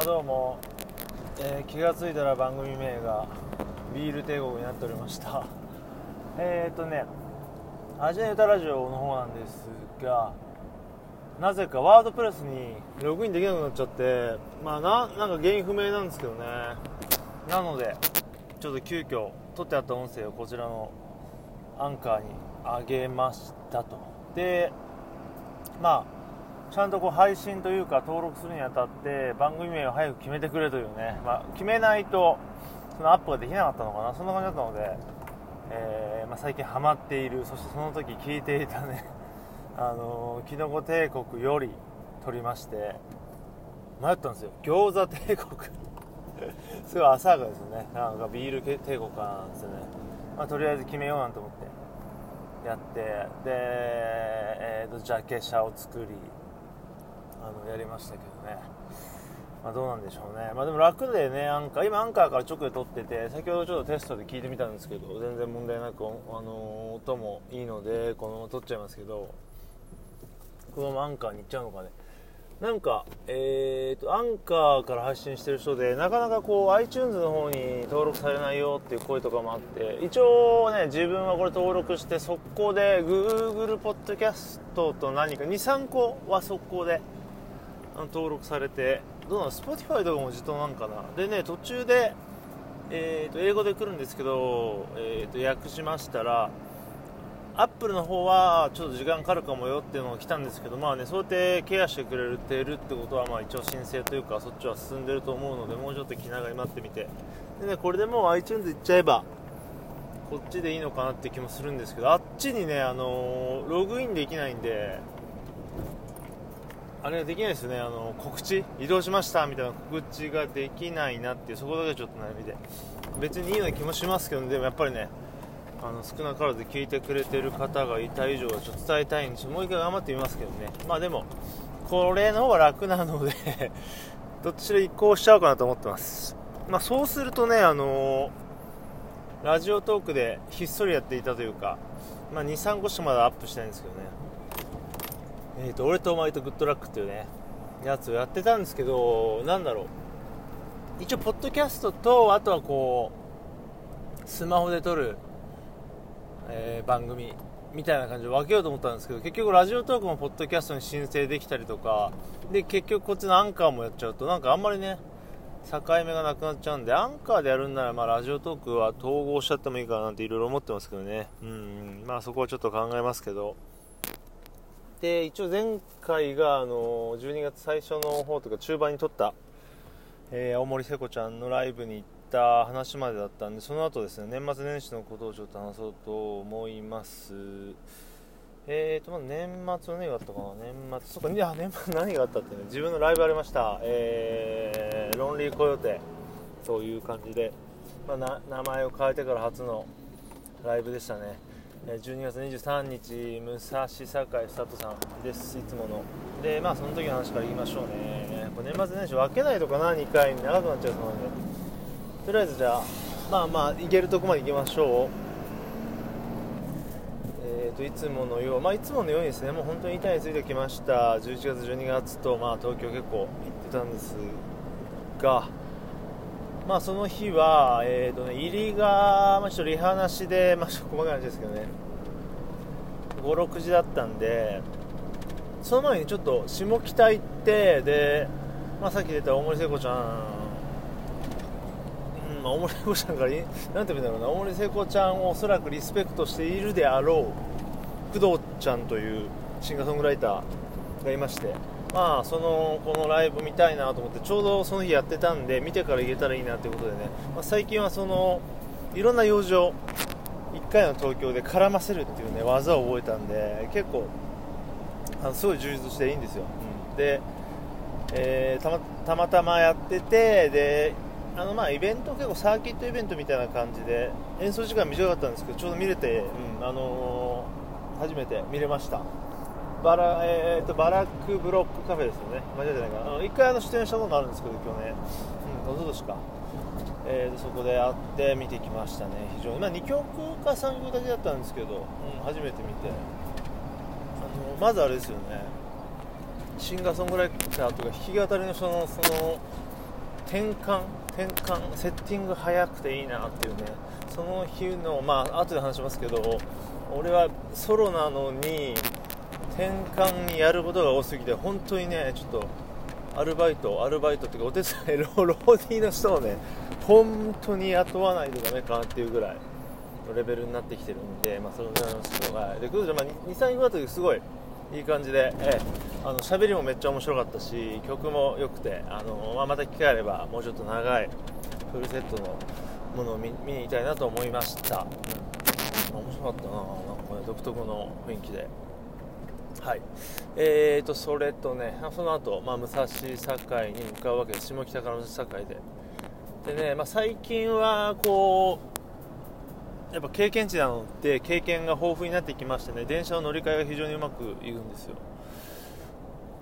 あどうも、えー気がついたら番組名がビール帝国になっておりました。えーっとねアジアユタラジオの方なんですがなぜかワードプレスにログインできなくなっちゃってまあななんか原因不明なんですけどね。なのでちょっと急遽撮ってあった音声をこちらのアンカーに上げましたと。でまあちゃんとこう配信というか登録するにあたって番組名を早く決めてくれというね、まあ、決めないとそのアップができなかったのかな。そんな感じだったので、えーまあ、最近ハマっている。そしてその時聞いていたね。あのーキノコ帝国より撮りまして迷ったんですよ。餃子帝国。すごい浅はかですね。なんかビール帝国かなんですよね、まあ、とりあえず決めようなんて思ってやってで、えーとジャケ写を作りのやりましたけどね、まあ、どうなんでしょうね、まあ、でも楽でねアンカー今アンカーから直で撮ってて先ほどちょっとテストで聞いてみたんですけど全然問題なく、あの音もいいのでこのまま撮っちゃいますけどこのままアンカーに行っちゃうのかね。なんか、えーと、アンカーから配信してる人でなかなかこう iTunes の方に登録されないよっていう声とかもあって一応ね自分はこれ登録して速攻で Google ポッドキャストと何か23個は速攻で登録されてどうなの？Spotify とかも自動なんかな？でね途中で、えーと英語で来るんですけど、えーと訳しましたらアップルの方はちょっと時間かかるかもよっていうのが来たんですけど、まあね、そうやってケアしてくれてるってことは、まあ一応申請というか、そっちは進んでると思うので、もうちょっと気長に待ってみて、でね、これでもう iTunes 行っちゃえば、こっちでいいのかなって気もするんですけど、あっちにね、あのログインできないんで、あれができないですね、あの告知、移動しましたみたいな告知ができないなっていう、そこだけちょっと悩みで、別にいいような気もしますけど、でもやっぱりね、あの少なからず聞いてくれてる方がいた以上はちょっと伝えたいんでもう一回頑張ってみますけどね。まあでもこれの方が楽なのでどっちら移行しちゃおうかなと思ってます。まあそうするとねあのーラジオトークでひっそりやっていたというかまあ23個しかまだアップしてないんですけどね。えーと俺とお前とグッドラックっていうねやつをやってたんですけどなんだろう。一応ポッドキャストとあとはこうスマホで撮るえー番組みたいな感じで分けようと思ったんですけど結局ラジオトークもポッドキャストに申請できたりとかで結局こっちのアンカーもやっちゃうとなんかあんまりね境目がなくなっちゃうんでアンカーでやるんならまあラジオトークは統合しちゃってもいいかななんていろいろ思ってますけどね。うんまあそこはちょっと考えますけど。で一応前回があの12月最初の方とか中盤に撮った、えー青森聖子ちゃんのライブに行った話までだったんでその後ですね年末年始のことをちょっと話そうと思います。えーとま年末は何があったかな？年末そっかいや年末何があったってね自分のライブありました。えー、ロンリーコヨテという感じで、まあ、な名前を変えてから初のライブでしたね。12月23日武蔵境佐藤さんです。いつもの。でまあその時の話から言いましょうね。年末年始分けないとかな2回長くなっちゃうそうなんで。とりあえずじゃあまあまあ行けるとこまで行きましょう。えー、といつものよう、まあ、いつものようにですねもう本当に板についてきました。11月12月と、まあ、東京結構行ってたんですがまあその日は、えーとね、入りが、まあ、ちょっとリハなしで、まあ、ちょっと細かい話ですけどね56時だったんでその前にちょっと下北行ってで、まあ、さっき出た大森聖子ちゃんうんまあ、大森聖子ちゃんからいなんて言うんだろうな大森聖子ちゃんをおそらくリスペクトしているであろう工藤ちゃんというシンガーソングライターがいましてまあそのこのライブ見たいなと思ってちょうどその日やってたんで見てから行けたらいいなということでね、まあ、最近はそのいろんな用事を1回の東京で絡ませるっていうね技を覚えたんで結構あのすごい充実していいんですよ、うん。で、えーたまたまたまやっててであのまあイベント結構サーキットイベントみたいな感じで演奏時間短かったんですけどちょうど見れて、うんあのー初めて見れました。バラ,、えー、とバラックブロックカフェですよね。間違えてないかな。一回あの出演したことあるんですけど今日ねうんおととしか、えーでそこで会って見てきましたね。非常に。まあ2曲か3曲だけだったんですけど、うん、初めて見て。あのまずあれですよね。シンガーソングライターとか弾き語りの人のその転換転換セッティング早くていいなっていうね。その日のまあ後で話しますけど俺はソロなのに転換にやることが多すぎて本当にねちょっとアルバイトアルバイトっていうかお手伝いローディーの人をね本当に雇わないとダメかなっていうぐらいのレベルになってきてるんで、まあ、そのぐらいの人がでクーズまあ、23個あとすごいいい感じで、ええ、あの喋りもめっちゃ面白かったし曲も良くてあの、まあ、また機会あればもうちょっと長いフルセットのものを見見に行きたいなと思いました、うん、面白かったななんか、ね、独特の雰囲気で。はい。えーとそれとねその後、まあ武蔵境に向かうわけです下北から武蔵境で。でね、まあ、最近はこうやっぱ経験値なので経験が豊富になってきましてね電車の乗り換えが非常にうまくいくんですよ。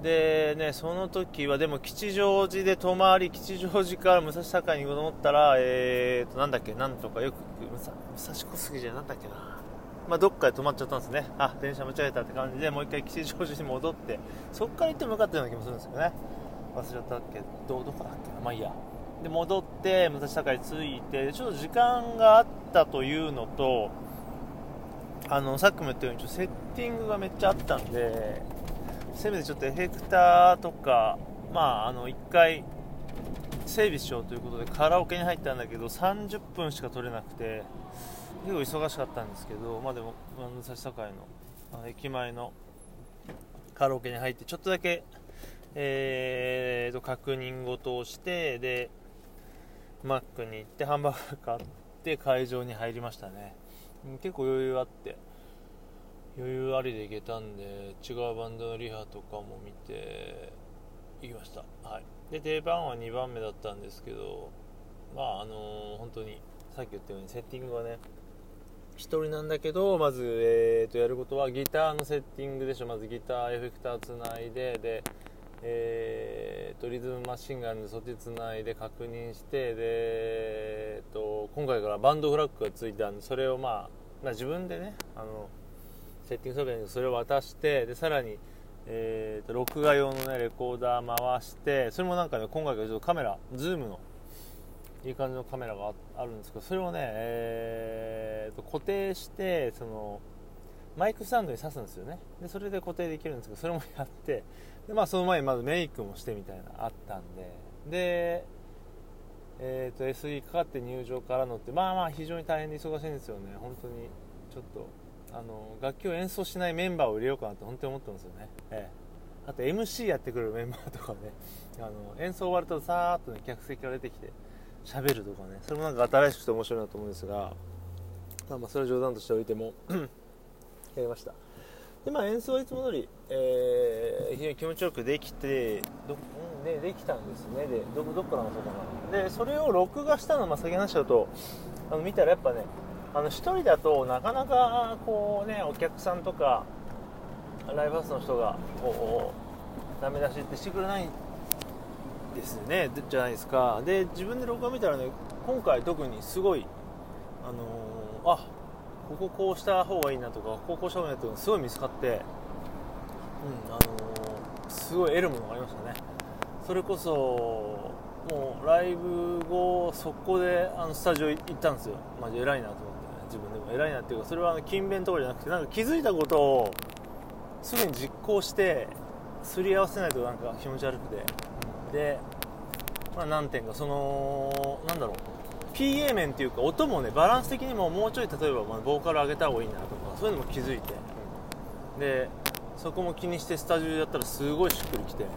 でねその時はでも吉祥寺で泊まり吉祥寺から武蔵境に行こうと思ったらえーとなんだっけなんとかよく武蔵小杉じゃなんだっけな。まあ、どっかで止まっちゃったんですね。あ電車間違えたって感じでもう一回吉祥寺に戻ってそこから行ってもよかったような気もするんですよね。忘れちゃったっけどどこだっけな。まあいいや。で戻って武蔵境に着いてちょっと時間があったというのとあのさっきも言ったようにちょセッティングがめっちゃあったんでせめてちょっとエフェクターとかまああの1回整備しようということでカラオケに入ったんだけど30分しか取れなくて結構忙しかったんですけど、まあでも、武蔵境のあの駅前のカラオケに入って、ちょっとだけ、えー、と確認事をして、で、マックに行って、ハンバーグ買って、会場に入りましたね。結構余裕あって、余裕ありで行けたんで、違うバンドのリハとかも見て、行きました。はい。で、定番は2番目だったんですけど、まあ、あのー、本当に、さっき言ったようにセッティングがね、1人なんだけどまず、えー、とやることはギターのセッティングでしょ。まずギターエフェクターつないでで、えー、とリズムマシンがあるんでそっちつないで確認してで、えー、と今回からバンドフラッグがついたんでそれをまあ、まあ、自分でねあのセッティングすればいいそれを渡してでさらにえーと、録画用の、ね、レコーダー回してそれもなんかね今回からちょっとカメラズームのいい感じのカメラがあるんですけどそれをね、えー、と固定してそのマイクスタンドに挿すんですよね。でそれで固定できるんですけどそれもやってで、まあ、その前にまずメイクもしてみたいなあったんでで、えー、と SE かかって入場からのってまあまあ非常に大変で忙しいんですよね。本当にちょっとあの楽器を演奏しないメンバーを入れようかなって本当に思ってますよね、ええ、あと MC やってくれるメンバーとかねあの演奏終わるとさーっと、ね、客席から出てきて喋るとかね。それもなんか新しくて面白いなと思うんですが、まあ、まあそれは冗談としておいても やりました。でまあ演奏はいつも通り、えー、非常に気持ちよくできてど、ね、できたんですね。でどどっからのそうかな。でそれを録画したの、まあ、先話しちゃうとあの見たらやっぱねあの1人だとなかなかこうねお客さんとかライブハウスの人がこうダメ出しってしてくれないですねじゃないですか。で自分で録画見たらね今回特にすごいあのー、あこここうした方がいいなとかこここうした方がいいなとかすごい見つかってうんあのー、すごい得るものがありましたね。それこそもうライブ後速攻であのスタジオ行ったんですよ。マジ偉いなと思って、ね、自分でも偉いなっていうかそれは勤勉とかじゃなくてなんか気づいたことをすぐに実行してすり合わせないとなんか気持ち悪くて。で、まあ、何点かそのなんだろう。PA 面っていうか音もねバランス的にももうちょい例えばまあボーカル上げた方がいいなとかそういうのも気づいて。でそこも気にしてスタジオでやったらすごいしっくりきても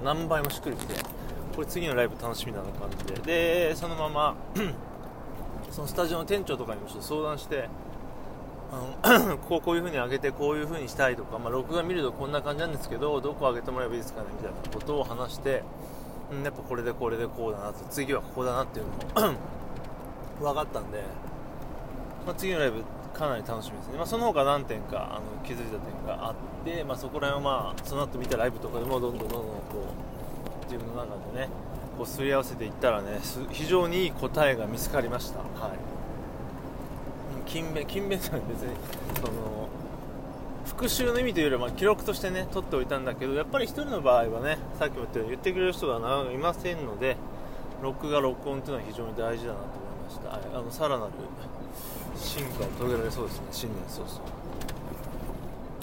う何倍もしっくりきてこれ次のライブ楽しみだな感じで。でそのまま そのスタジオの店長とかにもちょっと相談してあの こうこういう風に上げてこういう風にしたいとか、まあ、録画見るとこんな感じなんですけどどこ上げてもらえばいいですかねみたいなことを話してやっぱこれでこれでこうだなと次はここだなっていうのも 分かったんで、まあ、次のライブかなり楽しみですね、まあ、その他何点かあの気づいた点があって、まあ、そこら辺をまあその後見たライブとかでもどんどんどんどんこう自分の中でねこうすり合わせていったらね非常にいい答えが見つかりました、はい、勤勉勤勉じゃない別にその復習の意味というよりは、記録としてね取っておいたんだけどやっぱり1人の場合はねさっきも言ったように言ってくれる人がいませんので録画録音っていうのは非常に大事だなと思いました。あのさらなる進化を遂げられそうですね新年早々。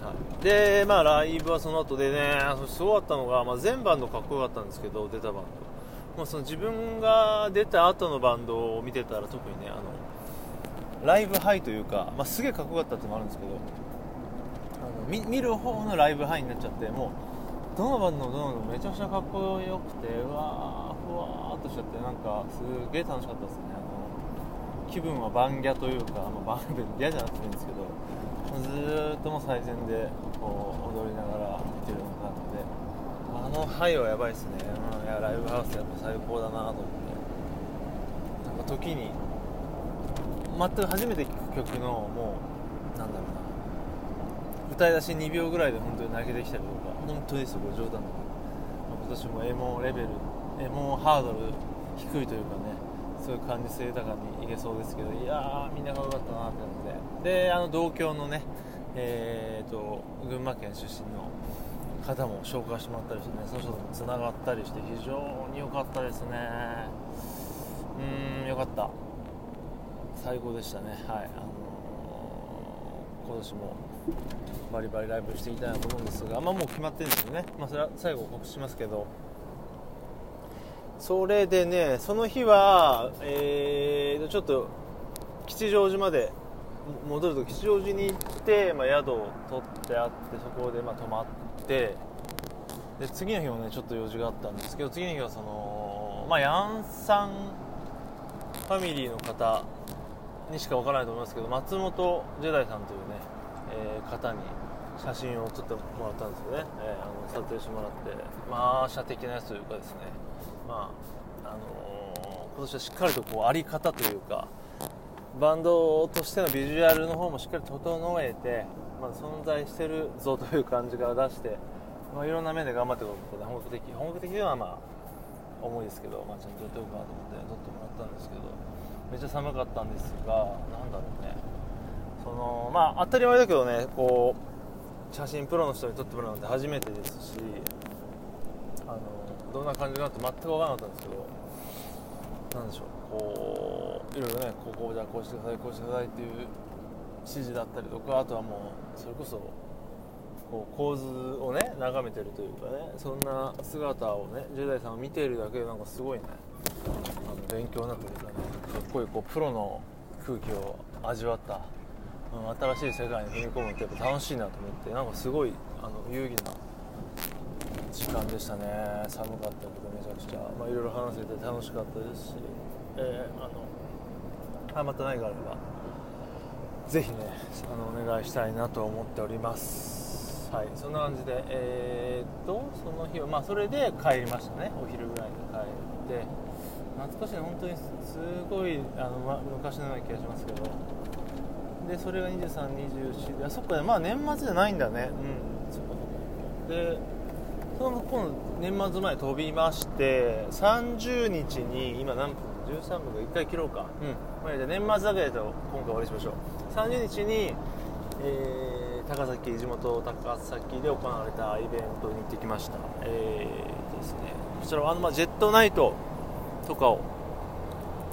はい、でまあライブはその後でねすごかったのが、まあ、全バンドかっこよかったんですけど出たバンド、まあ、その自分が出た後のバンドを見てたら特にねあのライブハイというか、まあ、すげえかっこよかったってのもあるんですけど見見る方のライブハイになっちゃってもうどのバンドもどのバンドめちゃくちゃかっこよくてうわーふわーっとしちゃってなんかすげえ楽しかったですね。あの気分はバンギャというか、まあ、バンギャじゃなくていいんですけどずっともう最前でこう踊りながら見てるのがあってあのハイはやばいっすね、うん、いやライブハウスやっぱ最高だなと思って。なんか時に全く初めて聴く曲のもうなんだろうな。歌い出し2秒ぐらいで本当に泣けてきたりとか。本当ですよこれ冗談だけど。今年もエモレベルエモハードル低いというかねそういう感じ性豊かにいけそうですけどいやーみんなが良かったなって感じでであの同郷のねえーと、群馬県出身の方も紹介してもらったりしてねその人ともつながったりして非常に良かったですね。うん良かった。最高でしたね。はいあのー、今年もバリバリライブしていきたいなと思うんですが、まあ、もう決まってるんですよね、まあ、それは最後告知しますけど。それでねその日は、えー、ちょっと吉祥寺まで戻ると吉祥寺に行って、まあ、宿を取ってあってそこでま泊まってで次の日もねちょっと用事があったんですけど次の日はその、まあ、ヤンさんファミリーの方にしかわからないと思いますけど松本ジェダイさんというね、えー、方に写真を撮ってもらったんですよね、えー、あの撮影してもらって。まあ写的なやつというかですね。まああのー、今年はしっかりとこうあり方というかバンドとしてのビジュアルの方もしっかり整えて、まあ、存在してるぞという感じから出して、まあ、いろんな面で頑張っていくことで本格的本格的ではまあ重いですけど、まあ、ちゃんとやっておくかなと思って撮ってもらったんですけどめっちゃ寒かったんですがなんだろうね。そのまあ当たり前だけどねこう写真プロの人に撮ってもらうのって初めてですしあのどんな感じかなって全く分からなかったんですけどなんでしょうこういろいろねここじゃあこうしてくださいこうしてくださいっていう指示だったりとかあとはもうそれこそこう構図をね眺めてるというかねそんな姿をね10代さんを見ているだけでなんかすごいねあの勉強になったというかねかっこいいこうプロの空気を味わった、新しい世界に踏み込むってやっぱ楽しいなと思ってなんかすごいあの有意義な時間でしたね。寒かったけどめちゃくちゃ、まあ、いろいろ話せて楽しかったですし、えー、あのハマったないがあればぜひねあのお願いしたいなと思っております。はいそんな感じでえー、っとその日はまあそれで帰りましたね。お昼ぐらいに帰って懐かしい本当にすごいあの、ま、昔のような気がしますけど。でそれが2324であそっかねまあ年末じゃないんだね。うん。そっかそっか。でその今度年末前飛びまして30日に今何分13分が1回切ろうか。うん。まあ、じゃ年末だけでと今回終わりしましょう。30日に、えー、高崎地元高崎で行われたイベントに行ってきました。えー、ですね。こちらはあの、まあ、ジェットナイトとかを、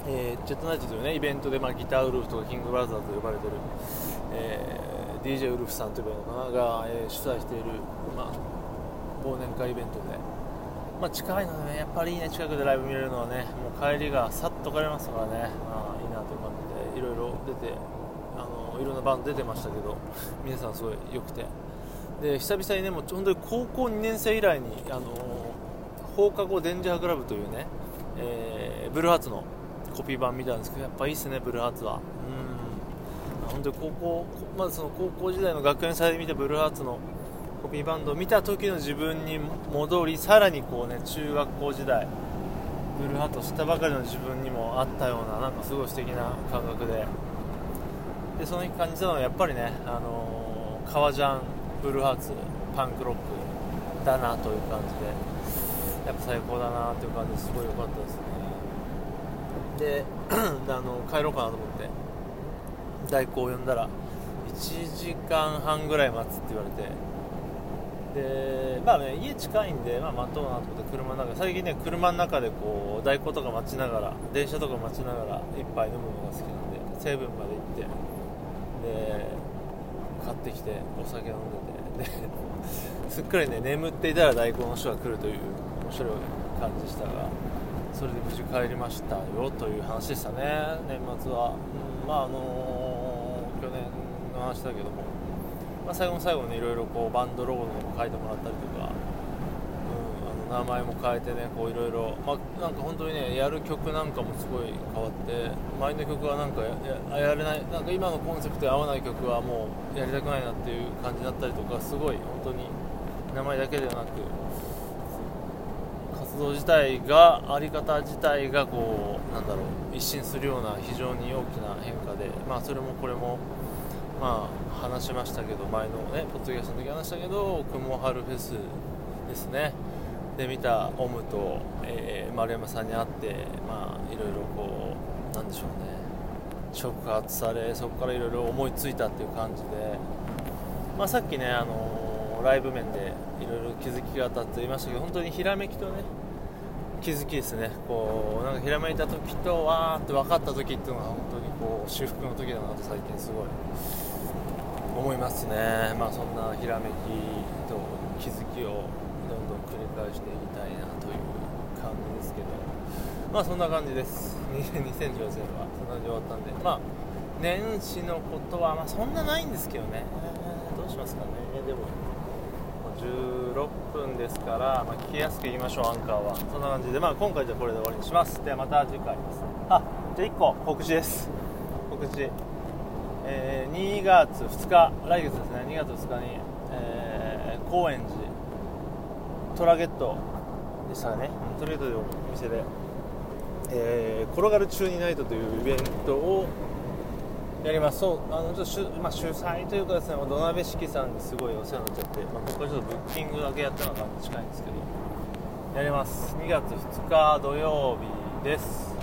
えー、ジェットナイトというねイベントで、まあ、ギターウルフとキングブラザーと呼ばれてる、えー、DJ ウルフさんというのかなが、えー、主催している、まあ忘年会イベントで、まあ、近いのでねやっぱりいいね近くでライブ見れるのはねもう帰りがさっと帰れますからね、まあ、いいなという感じでいろいろ出てあのいろんなバンド出てましたけど皆さんすごい良くて。で久々にねもう本当に高校2年生以来にあの放課後デンジャークラブというね、えー、ブルーハーツのコピー版見たんですけどやっぱいいっすねブルーハーツは。うん。本当に高校まずその高校時代の学園祭で見たブルーハーツのコピーバンドを見た時の自分に戻りさらにこうね中学校時代ブルーハートしたばかりの自分にもあったようななんかすごい素敵な感覚で。でその日感じたのはやっぱりね、あのー、革ジャンブルーハーツパンクロックだなという感じでやっぱ最高だなという感じですごい良かったですね。で あの帰ろうかなと思って。代行を呼んだら1時間半ぐらい待つって言われて。でまあね家近いんで、まあ、待とうなと思って車の中最近ね車の中でこう代行とか待ちながら電車とか待ちながら一杯飲むのが好きなんで西武まで行って。で買ってきてお酒飲んでて。で すっかりね眠っていたら代行の人が来るという面白い感じでしたが。それで無事帰りましたよという話でしたね。年末は、うん、まああのー、去年の話だけども。まあ、最後の最後にいろいろこうバンドロゴのも書いてもらったりとか、うん、あの名前も変えてねこういろいろ。まあ、なんか本当にねやる曲なんかもすごい変わって。前の曲はなんかややれない。なんか今のコンセプトに合わない曲はもうやりたくないなっていう感じだったりとかすごい本当に名前だけではなく。活動自体があり方自体がこうなんだろう一新するような非常に大きな変化でまあそれもこれもまあ話しましたけど前のねポッドキャストの時話したけど雲春フェスですね。で見たオムと、えー、丸山さんに会ってまあいろいろこうなんでしょうね。触発されそこからいろいろ思いついたっていう感じで、まあ、さっきね、あのライブ面でいろいろ気づきがあったって言いましたけど本当にひらめきとね気づきですね。こうなんかひらめいた時とわーって分かった時っていうのが本当にこう修復の時だなと最近すごい思いますね、まあ、そんなひらめきと気づきをどんどん繰り返していきたいなという感じですけど、まあそんな感じです、2018年はそんなに終わったんで、まあ、年始のことはまあそんなないんですけどね、どうしますかね、でも16分ですから、まあ、聞きやすく言いましょう、アンカーは。そんな感じで、まあ、今回じゃこれで終わりにします。ではまた次回あります。あじゃあ1個告知です。告知。えー、2月2日来月ですね2月2日に、えー、高円寺トラゲットでしたねトラゲットというお店で、えー、転がる中にナイトというイベントをやります。そうあのちょっと主,、まあ、主催というかですね土鍋式さんにすごいお世話になっちゃって、まあ、僕はちょっとブッキングだけやったのが近いんですけどやります。2月2日土曜日です、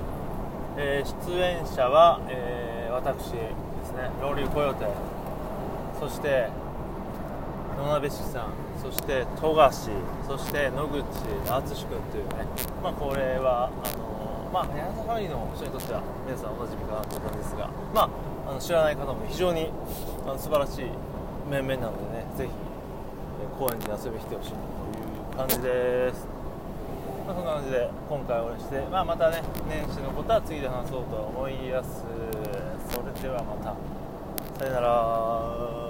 えー、出演者は、えー、私ですね。ローリー・コヨテ。そして野鍋式さん。そして富樫。そして野口淳君というね。まあこれはあのまあ柳田ファミリーの人にとっては皆さんおなじみかなと思うんですがまああの知らない方も非常にあの素晴らしい面々なのでねぜひ高円寺に遊びに来てほしいという感じです。まあ、そんな感じで今回お会いして、まあ、またね年始のことは次で話そうと思います。それではまた。さよなら。